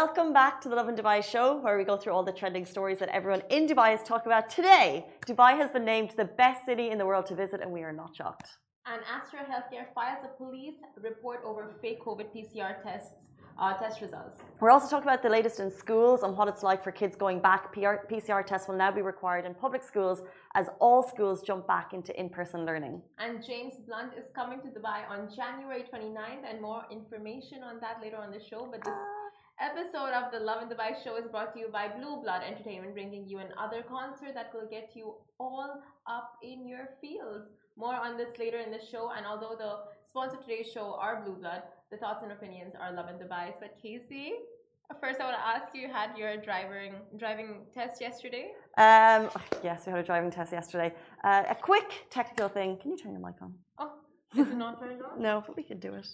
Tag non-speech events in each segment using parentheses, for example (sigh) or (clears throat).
Welcome back to the Lovin Dubai show, where we go through all the trending stories that everyone in Dubai is talking about. Today, Dubai has been named the best city in the world to visit, and we are not shocked. And Aster Healthcare files a police report over fake COVID PCR tests. Uh, test results. We're also talking about the latest in schools and what it's like for kids going back. PR, PCR tests will now be required in public schools as all schools jump back into in person learning. And James Blunt is coming to Dubai on January 29th, and more information on that later on the show. But this episode of the Lovin Dubai show is brought to you by Blue Blood Entertainment, bringing you another concert that will get you all up in your feels. More on this later in the show. And although the sponsor of today's show are Blue Blood, the thoughts and opinions are Lovin Dubai's. But Casey, first I want to ask you: Had your driving driving test yesterday? Um, yes, we had a driving test yesterday. Uh, a quick technical thing. Can you turn your mic on? Oh, is it not turned on? no, but we can do it.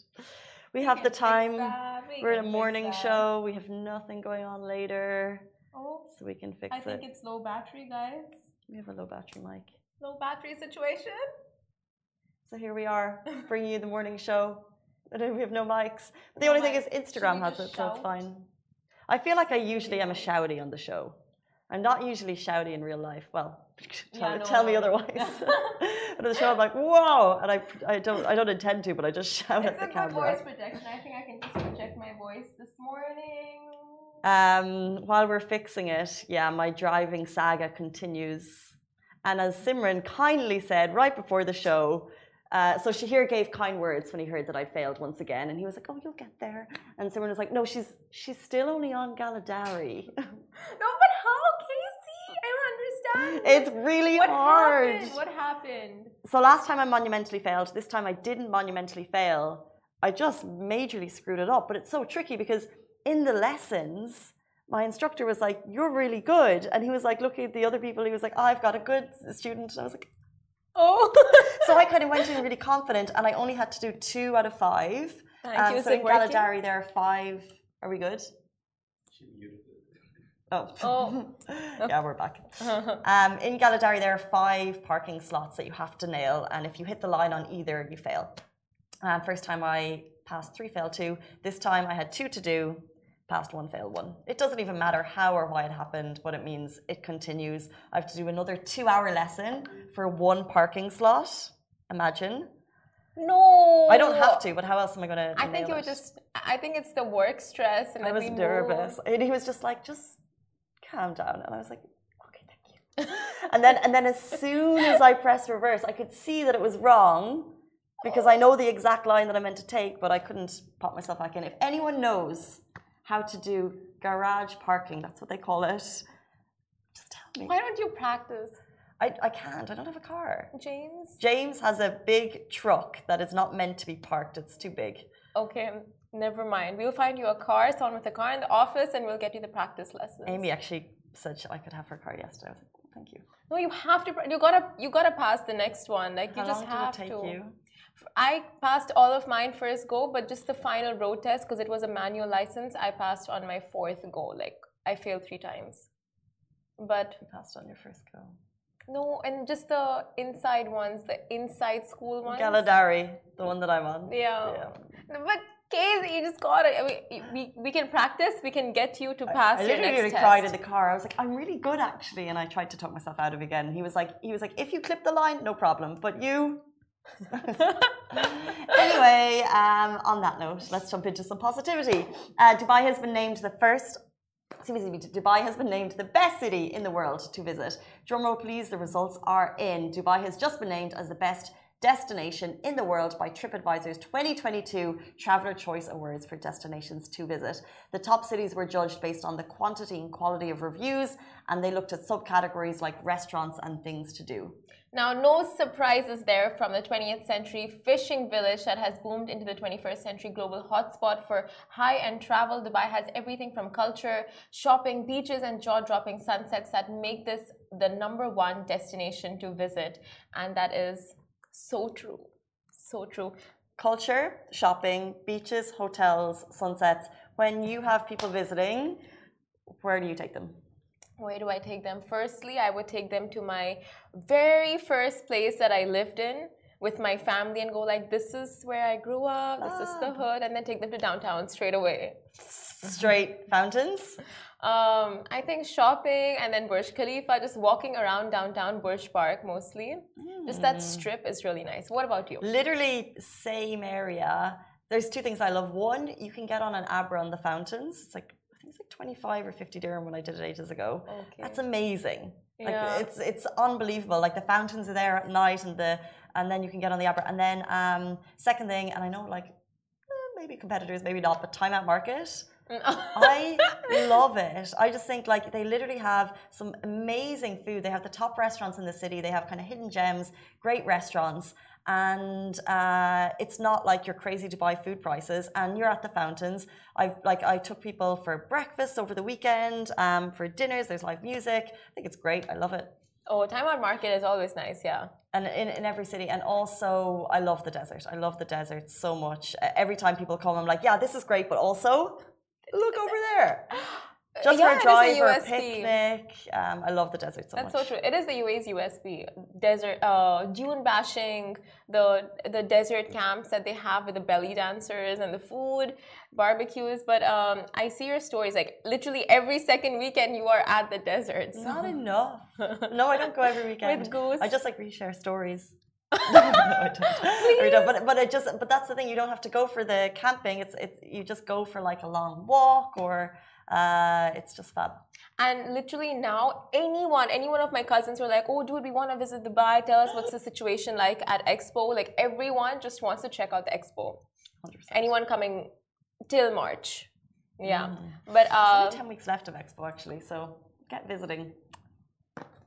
We, we have the time. We We're in a morning show. We have nothing going on later. Oh, so we can fix I it. I think it's low battery, guys. We have a low battery mic. Low battery situation. So here we are, (laughs) bringing you the morning show. We have no mics. The no only mics. thing is Instagram has it, shout? so it's fine. I feel like I usually am a shouty on the show. I'm not usually shouty in real life. Well, (laughs) tell, yeah, no, tell me otherwise. but at the show, I'm like, whoa, and I, I don't, I don't intend to, but I just (laughs) shout at the camera. Voice projection. I think I can just project my voice this morning. Um, while we're fixing it, yeah, my driving saga continues. And as Simran kindly said right before the show, uh, so Shahir gave kind words when he heard that I failed once again, and he was like, "Oh, you'll get there." And Simran was like, "No, she's she's still only on Galadari." (laughs) no, but how, Casey? I don't understand. (gasps) It's really what hard. Happened? What happened? So last time I monumentally failed. This time I didn't monumentally fail. I just majorly screwed it up. But it's so tricky because in the lessons, my instructor was like, "You're really good," and he was like looking at the other people. He was like, oh, "I've got a good student," and I was like. Oh. (laughs) so I kind of went in really confident, and I only had to do two out of five. Thank um, you. So in Galadari, there are five. Are we good? Oh. Oh. (laughs) yeah, we're back. (laughs) um, in Galadari, there are five parking slots that you have to nail, and if you hit the line on either, you fail. Um, first time I passed three, failed two. This time I had two to do, passed one, failed one. It doesn't even matter how or why it happened, what it means, it continues. I have to do another two hour lesson for one parking slot. Imagine. No. I don't have to, but how else am I going to? I think you were just, I think it's the work stress. And I was nervous. And he was just like, just calm down. And I was like, okay, thank you. (laughs) and then, and then as soon as I pressed reverse, I could see that it was wrong because I know the exact line that I meant to take, but I couldn't pop myself back in. If anyone knows how to do garage parking. That's what they call it. Just tell me. Why don't you practice? I, I can't. I don't have a car. James? James has a big truck that is not meant to be parked. It's too big. Okay, never mind. We'll find you a car, someone with a car in the office, and we'll get you the practice lessons. Amy actually said I could have her car yesterday. I was like, oh, thank you. No, you have to. You gotta. You gotta pass the next one. Like How you just long have did it take to. You? I passed all of mine first go, but just the final road test because it was a manual license. I passed on my fourth go. Like I failed three times, but you passed on your first go. No, and just the inside ones, the inside school ones. Galadari, the one that I'm on. Yeah. yeah. But Casey, you just got it. I mean, we, we can practice. We can get you to pass I, I your next literally test. cried in the car. I was like, I'm really good actually, and I tried to talk myself out of it again. He was like, he was like, if you clip the line, no problem, but you. (laughs) (laughs) anyway, um, on that note, let's jump into some positivity. Uh, Dubai has been named the first. Excuse me, Dubai has been named the best city in the world to visit. Drumroll, please. The results are in. Dubai has just been named as the best destination in the world by TripAdvisor's 2022 Traveler Choice Awards for destinations to visit. The top cities were judged based on the quantity and quality of reviews, and they looked at subcategories like restaurants and things to do. Now, no surprises there from the 20th century fishing village that has boomed into the 21st century global hotspot for high end travel. Dubai has everything from culture, shopping, beaches, and jaw dropping sunsets that make this the number one destination to visit. And that is so true. So true. Culture, shopping, beaches, hotels, sunsets. When you have people visiting, where do you take them? Where do I take them? Firstly, I would take them to my very first place that I lived in, with my family and go like, this is where I grew up, this is the Ah. hood, and then take them to downtown straight away. Straight fountains. Um, I think shopping and then Burj Khalifa, just walking around downtown Burj Park mostly. Just that strip is really nice. What about you? Literally same area. There's two things I love. One, you can get on an Abra on the fountains. It's like I think it's like 25 or 50 dirham when I did it ages ago. Okay. That's amazing. Like Yeah. it's it's unbelievable. Like the fountains are there at night and the and then you can get on the Abra. And then um second thing, and I know like eh, maybe competitors, maybe not, but Time Out Market. (laughs) I love it. I just think like they literally have some amazing food. They have the top restaurants in the city. They have kind of hidden gems, great restaurants, and uh, it's not like you're crazy to buy food prices. And you're at the fountains. I've like I took people for breakfast over the weekend, um, for dinners. There's live music. I think it's great. I love it. Oh, Time Out Market is always nice, yeah. And in, in every city, and also I love the desert. I love the desert so much. Every time people come, I'm like, yeah, this is great, but also look over there. (laughs) Just Yeah, for a is a or a picnic. Um, I love the desert so That's much. so true. It is the UAE's USP. Desert, uh, dune bashing, the the desert camps that they have with the belly dancers and the food, barbecues. But um, I see your stories like literally every second weekend you are at the desert. So. Not enough. No, I don't go every (laughs) weekend. with Goose. I just like reshare stories. (laughs) (laughs) no, I don't. I don't. But but it just but that's the thing. You don't have to go for the camping. It's it's you just go for like a long walk or uh, it's just fab. And literally now, anyone, any one of my cousins were like, "Oh, dude, we want to visit Dubai. Tell us what's the situation like at Expo." Like everyone just wants to check out the Expo. 100%. Anyone coming till March, yeah. Mm. But uh, only ten weeks left of Expo actually, so get visiting.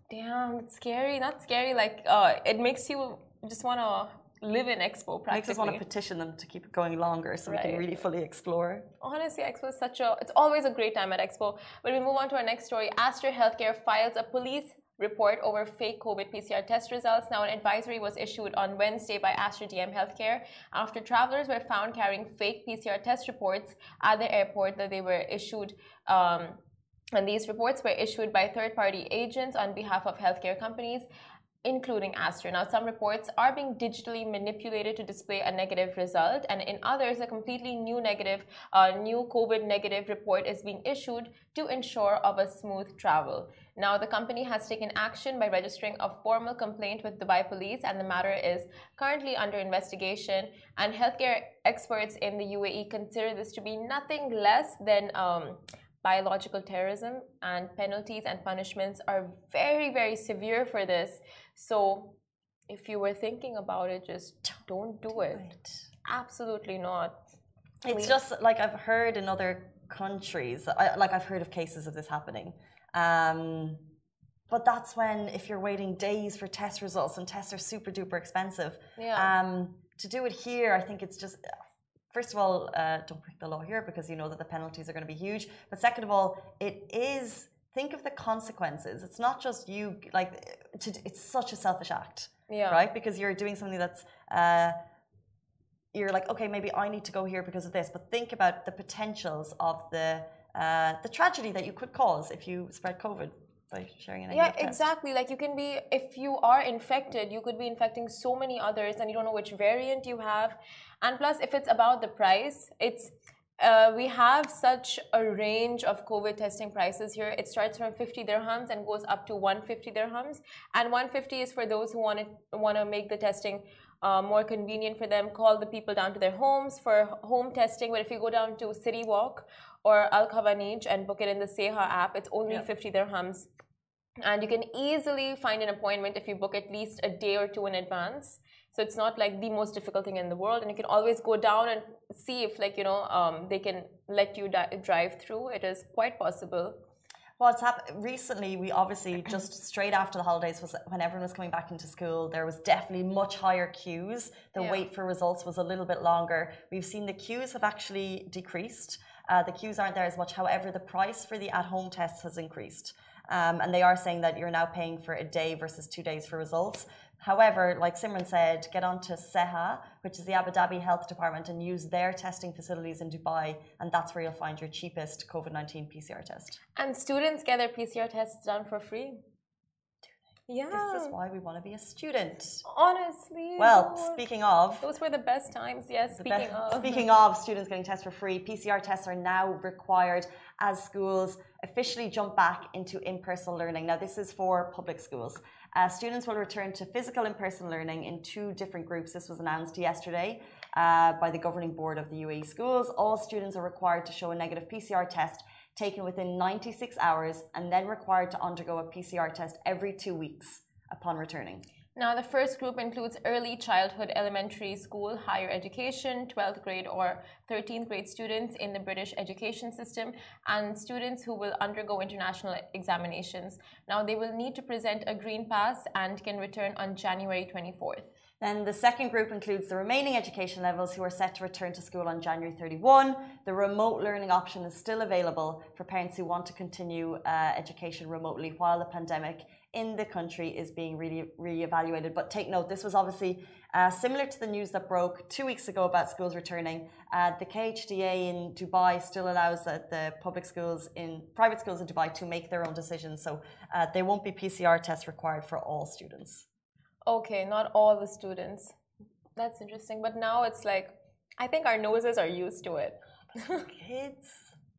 damn, it's scary. Not scary. Like uh, it makes you just want to live in Expo. Practically. Makes us want to petition them to keep it going longer so we can really fully explore. Honestly, Expo is such a, it's always a great time at Expo. But we move on to our next story. Aster Healthcare files a police report over fake COVID PCR test results. Now, an advisory was issued on Wednesday by Aster DM Healthcare after travelers were found carrying fake PCR test reports at the airport that they were issued. Um, and these reports were issued by third party agents on behalf of healthcare companies including. Now, some reports are being digitally manipulated to display a negative result, and in others, a completely new negative, uh, new COVID negative report is being issued to ensure of a smooth travel. Now, the company has taken action by registering a formal complaint with Dubai Police, and the matter is currently under investigation. And healthcare experts in the UAE consider this to be nothing less than um, biological terrorism, and penalties and punishments are very, very severe for this. So, if you were thinking about it, just don't do it. Absolutely not. It's We- just like I've heard in other countries, I, like I've heard of cases of this happening. Um, but that's when, if you're waiting days for test results and tests are super duper expensive, Yeah. um, to do it here, I think it's just, first of all, uh, don't break the law here because you know that the penalties are going to be huge. But second of all, it is, think of the consequences. It's not just you, like, to, it's such a selfish act yeah. right? Because you're doing something that's uh, you're like, okay, maybe I need to go here because of this. But think about the potentials of the uh, the tragedy that you could cause if you spread COVID by sharing an Yeah, exactly. Like you can be, if you are infected, you could be infecting so many others and you don't know which variant you have. And plus, if it's about the price, it's, uh, we have such a range of COVID testing prices here. It starts from 50 dirhams and goes up to 150 dirhams. And 150 is for those who want to want to make the testing uh, more convenient for them. Call the people down to their homes for home testing. But if you go down to City Walk or Al Khawaneej and book it in the Seha app, it's only Yeah. 50 dirhams and you can easily find an appointment if you book at least a day or two in advance so it's not like the most difficult thing in the world and you can always go down and see if like you know um, they can let you drive through it is quite possible Well, it's happened recently. We obviously just straight after the holidays was when everyone was coming back into school. There was definitely much higher queues. The Yeah. wait for results was a little bit longer. We've seen the queues have actually decreased. Uh, the queues aren't there as much. However, the price for the at-home tests has increased, um, and they are saying that you're now paying for a day versus two days for results. However, like Simran said, get on to SEHA, which is the Abu Dhabi Health Department, and use their testing facilities in Dubai, and that's where you'll find your cheapest COVID 19 PCR test. and students get their pcr tests done for free Yeah. This is why we want to be a student. Honestly. Well, speaking of. Those were the best times, yes. Speaking of. Speaking of students getting tests for free, PCR tests are now required as schools officially jump back into in person learning. Now, this is for public schools. Uh, students will return to physical in person learning in two different groups. This was announced yesterday uh, by the governing board of the UAE schools. All students are required to show a negative PCR test taken within 96 hours and then required to undergo a PCR test every two weeks upon returning. Now, the first group includes early childhood, elementary school, higher education, 12th grade or 13th grade students in the British education system, and students who will undergo international examinations. Now, they will need to present a green pass and can return on January 24th. Then the second group includes the remaining education levels who are set to return to school on January 31. The remote learning option is still available for parents who want to continue uh, education remotely while the pandemic in the country is being really re-evaluated. But take note, this was obviously uh, similar to the news that broke two weeks ago about schools returning. Uh, the KHDA in Dubai still allows the public schools in private schools in Dubai to make their own decisions, so uh, there won't be PCR tests required for all students. Okay, not all the students. That's interesting. But now it's like, I think our noses are used to it. (laughs) kids.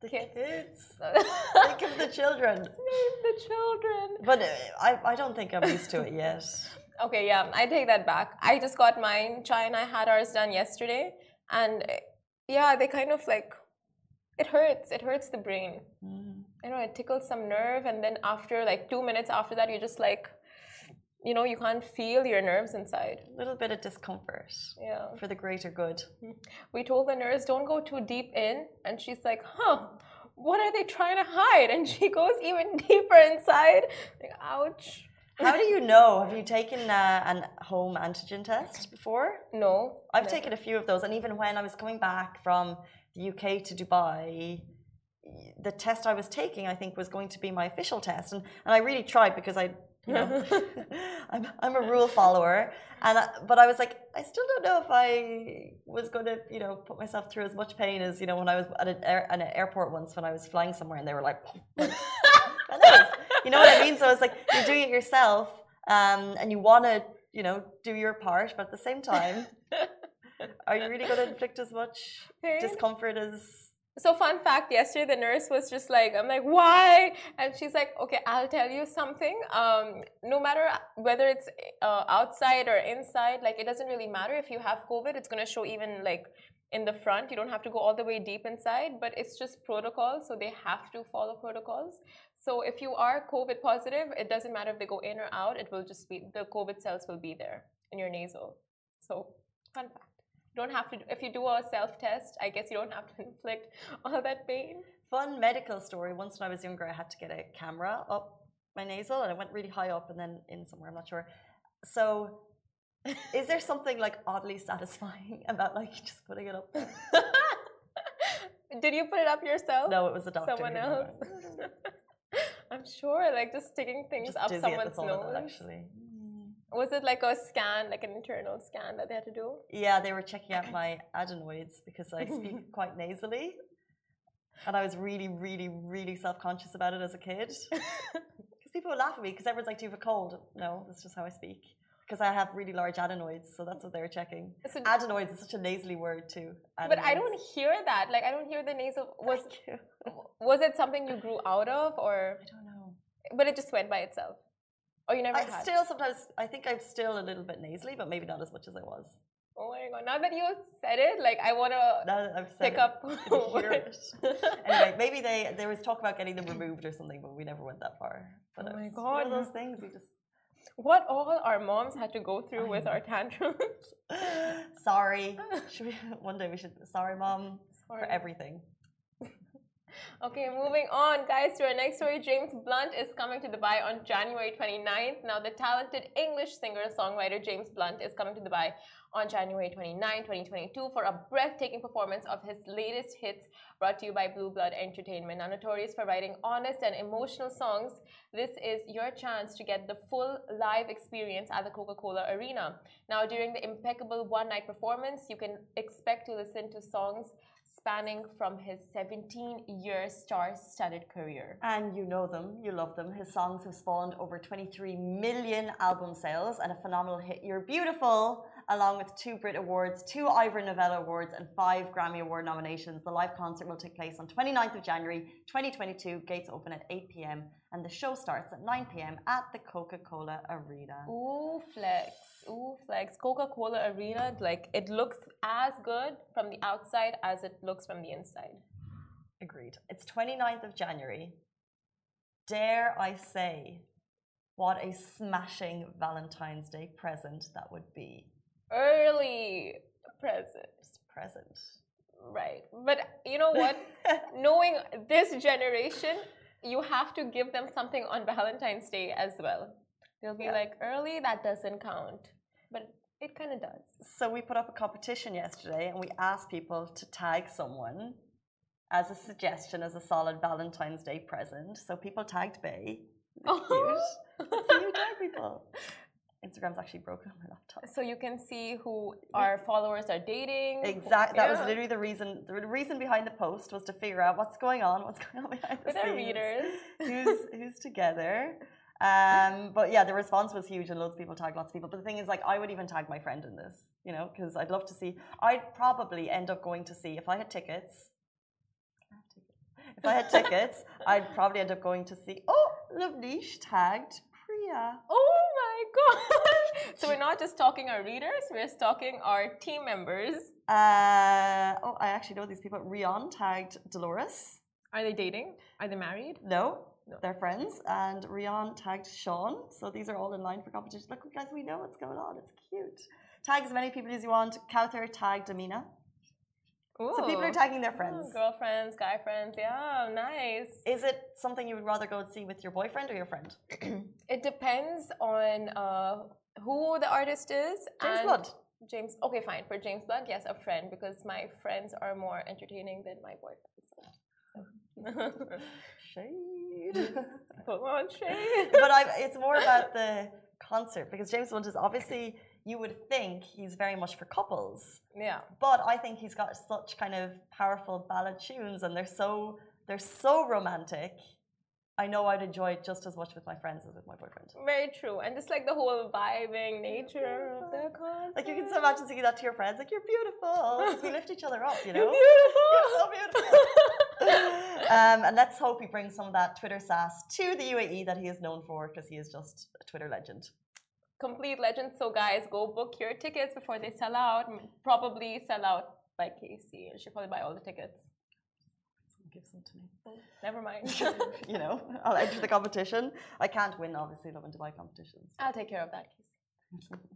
The kids. (laughs) think of the children. Name the children. But uh, I, I don't think I'm used to it yet. (laughs) Okay, yeah, I take that back. I just got mine. Chai and I had ours done yesterday. And yeah, they kind of like, it hurts. It hurts the brain. Mm. I know, it tickles some nerve. And then after like two minutes after that, you're just like, you know, you can't feel your nerves inside. A little bit of discomfort. Yeah. For the greater good. We told the nurse, don't go too deep in. And she's like, huh, what are they trying to hide? And she (laughs) goes even deeper inside. Like, ouch. How do you know? Have you taken uh, an home antigen test before? No. I've never. taken a few of those. And even when I was coming back from the UK to Dubai, the test I was taking, I think, was going to be my official test. And, and I really tried because I (laughs) you know? (laughs) I'm, I'm a rule follower. And I, but i was like i still don't know if i was going to you know put myself through as much pain as you know when i was at an, air, an airport once when i was flying somewhere and they were like (laughs) you know what i mean? So it's like you're doing it yourself um, and you want to you know do your part but at the same time are you really going to inflict as much pain? discomfort as so fun fact yesterday the nurse was just like i'm like why? And she's like okay i'll tell you something. Um, no matter whether it's uh, outside or inside like it doesn't really matter. If you have covid it's going to show even like in the front. You don't have to go all the way deep inside but it's just protocol so they have to follow protocols. So if you are covid positive it doesn't matter if they go in or out it will just be the covid cells will be there in your nasal. So fun fact don't have to if you do a self test i guess you don't have to (laughs) inflict all that pain. Fun medical story. Once when i was younger i had to get a camera up my nasal and i went really high up and then in somewhere i'm not sure. So (laughs) is there something like oddly satisfying (laughs) about like just putting it up? There did you put it up yourself? No it was a doctor someone else? I'm sure like just sticking things just up someone's nose. actually was it like a scan, like an internal scan that they had to do? Yeah, they were checking out my (clears throat) adenoids because I speak (laughs) quite nasally. And I was really, really, really self conscious about it as a kid. (laughs) Because people would laugh at me because everyone's like, Do you have a cold? No, that's just how I speak. Because I have really large adenoids, so that's what they were checking. So, adenoids is such a nasally word too. Adenoids. But I don't hear that. Like I don't hear the nasal. Was was it something you grew out of, or I don't know. But it just went by itself. Oh, you never I had? Still, sometimes I think I'm still a little bit nasally, but maybe not as much as I was. Oh my god! Now that you said it, like I want to pick it, up. (laughs) anyway, maybe they there was talk about getting them removed or something, but we never went that far. But oh my god! those things you just. What all our moms had to go through with our tantrums. (laughs) sorry. (laughs) Should we, one day we should. Sorry, mom, sorry. for everything. Okay, moving on, guys, to our next story. James Blunt is coming to Dubai on January 29th. Now, the talented English singer-songwriter James Blunt is coming to Dubai on January 29, 2022 for a breathtaking performance of his latest hits brought to you by Blue Blood Entertainment. Now, notorious for writing honest and emotional songs, this is your chance to get the full live experience at the Coca-Cola Arena. Now, during the impeccable one-night performance, you can expect to listen to songs spanning from his 17 year star studded career. And you know them, you love them. His songs have spawned over 23 million album sales and a phenomenal hit, You're Beautiful, along with two Brit Awards, two Ivor Novello Awards, and five Grammy Award nominations. The live concert will take place on 29th of January 2022. Gates open at 8 pm, and the show starts at 9 pm at the Coca Cola Arena. Ooh, flex. Ooh, flex. Coca Cola Arena, like it looks as good from the outside as it looks from the inside. Agreed. It's 29th of January. Dare I say, what a smashing Valentine's Day present that would be. Early present. Present. Right. But you know what? (laughs) Knowing this generation, you have to give them something on Valentine's Day as well. They'll be yeah. like, early, that doesn't count. But it kind of does. So we put up a competition yesterday and we asked people to tag someone as a suggestion as a solid Valentine's Day present. So people tagged Bay. Oh. Cute. so you tag people. (laughs) Instagram's actually broken on my laptop. So you can see who our followers are dating. Exactly. That yeah. was literally the reason. The reason behind the post was to figure out what's going on, what's (laughs) going on behind the With scenes. our readers. Who's (laughs) who's together. Um, but yeah, the response was huge, and loads of people tagged lots of people. But the thing is, like, I would even tag my friend in this, you know, because I'd love to see. I'd probably end up going to see if I had tickets. If I had (laughs) tickets, I'd probably end up going to see. Oh, Lovnish tagged Priya. Oh gosh! (laughs) So we're not just talking our readers; we're stalking our team members. Uh, oh, I actually know these people. Rion tagged Dolores. Are they dating? Are they married? No, no. they're friends. And Rion tagged Sean. So these are all in line for competition. Look, guys, we know what's going on. It's cute. Tag as many people as you want. Kauthar tagged Amina. Ooh. So people are tagging their friends. Girlfriends, guy friends. Yeah, nice. Is it something you would rather go and see with your boyfriend or your friend? (clears throat) it depends on uh, who the artist is. James Blood. James. Okay, fine. For James Blood, yes, a friend because my friends are more entertaining than my boyfriend. So. (laughs) shade. (laughs) Come on, shade. but I, it's more about the concert because James Blunt is obviously you would think he's very much for couples. Yeah. But I think he's got such kind of powerful ballad tunes and they're so they're so romantic. I know I'd enjoy it just as much with my friends as with my boyfriend. Very true. And just like the whole vibing nature of the concert. Like you can so imagine singing that to your friends, like you're beautiful. We lift each other up, you (laughs) know? You're beautiful. You're so beautiful. (laughs) um, and let's hope he brings some of that Twitter sass to the UAE that he is known for because he is just a Twitter legend complete legend. So guys, go book your tickets before they sell out. Probably sell out by Casey. She should probably buy all the tickets. Give some to me. (laughs) Never mind. (laughs) you know, I'll enter the competition. I can't win, obviously, Lovin Dubai competitions. I'll take care of that, Casey.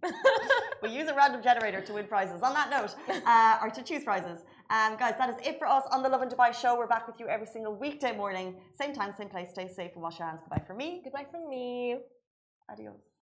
(laughs) we use a random generator to win prizes. On that note, uh, or to choose prizes. Um, guys, that is it for us on the Lovin Dubai show. We're back with you every single weekday morning. Same time, same place. Stay safe and wash your hands. Goodbye from me. Goodbye from me. Adios.